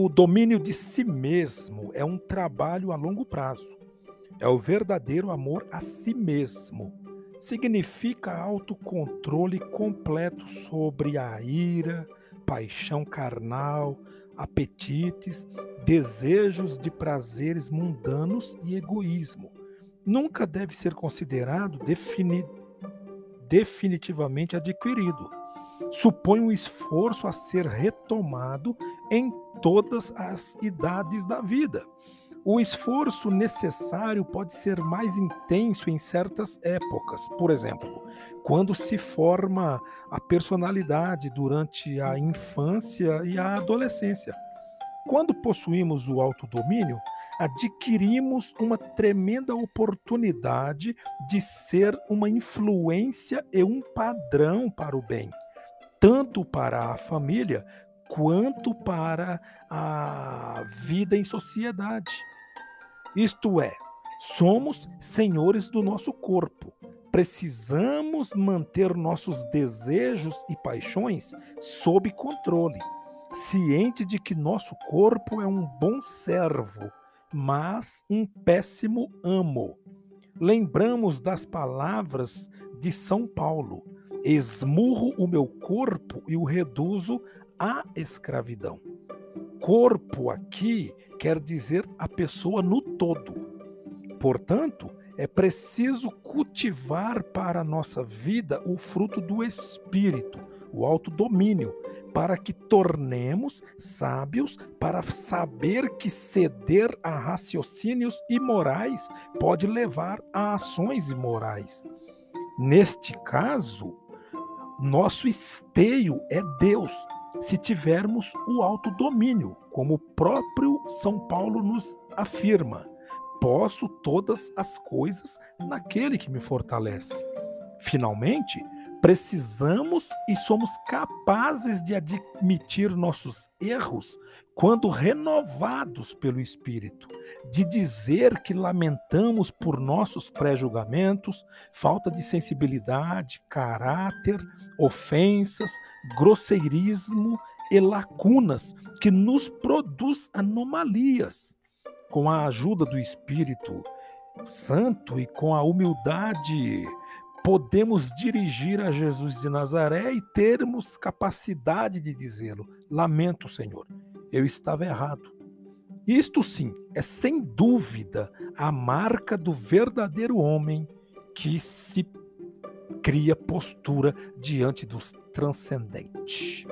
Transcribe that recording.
O domínio de si mesmo é um trabalho a longo prazo. É o verdadeiro amor a si mesmo. Significa autocontrole completo sobre a ira, paixão carnal, apetites, desejos de prazeres mundanos e egoísmo. Nunca deve ser considerado defini definitivamente adquirido. Supõe um esforço a ser retomado em todas as idades da vida. O esforço necessário pode ser mais intenso em certas épocas, por exemplo, quando se forma a personalidade durante a infância e a adolescência. Quando possuímos o autodomínio, adquirimos uma tremenda oportunidade de ser uma influência e um padrão para o bem, tanto para a família quanto para a vida em sociedade. Isto é, somos senhores do nosso corpo. Precisamos manter nossos desejos e paixões sob controle, ciente de que nosso corpo é um bom servo, mas um péssimo amo. Lembramos das palavras de São Paulo: esmurro o meu corpo e o reduzo à escravidão. Corpo aqui quer dizer a pessoa no todo. Portanto, é preciso cultivar para a nossa vida o fruto do espírito, o autodomínio, para que tornemos sábios para saber que ceder a raciocínios imorais pode levar a ações imorais. Neste caso, nosso esteio é Deus, se tivermos o autodomínio, como o próprio São Paulo nos afirma. Posso todas as coisas naquele que me fortalece. Finalmente, precisamos e somos capazes de admitir nossos erros quando renovados pelo Espírito, de dizer que lamentamos por nossos pré-julgamentos, falta de sensibilidade, caráter, ofensas, grosseirismo e lacunas que nos produz anomalias. Com a ajuda do Espírito Santo e com a humildade podemos dirigir a Jesus de Nazaré e termos capacidade de dizê-lo: Lamento, Senhor, eu estava errado. Isto sim é sem dúvida a marca do verdadeiro homem que se cria postura diante dos transcendentes.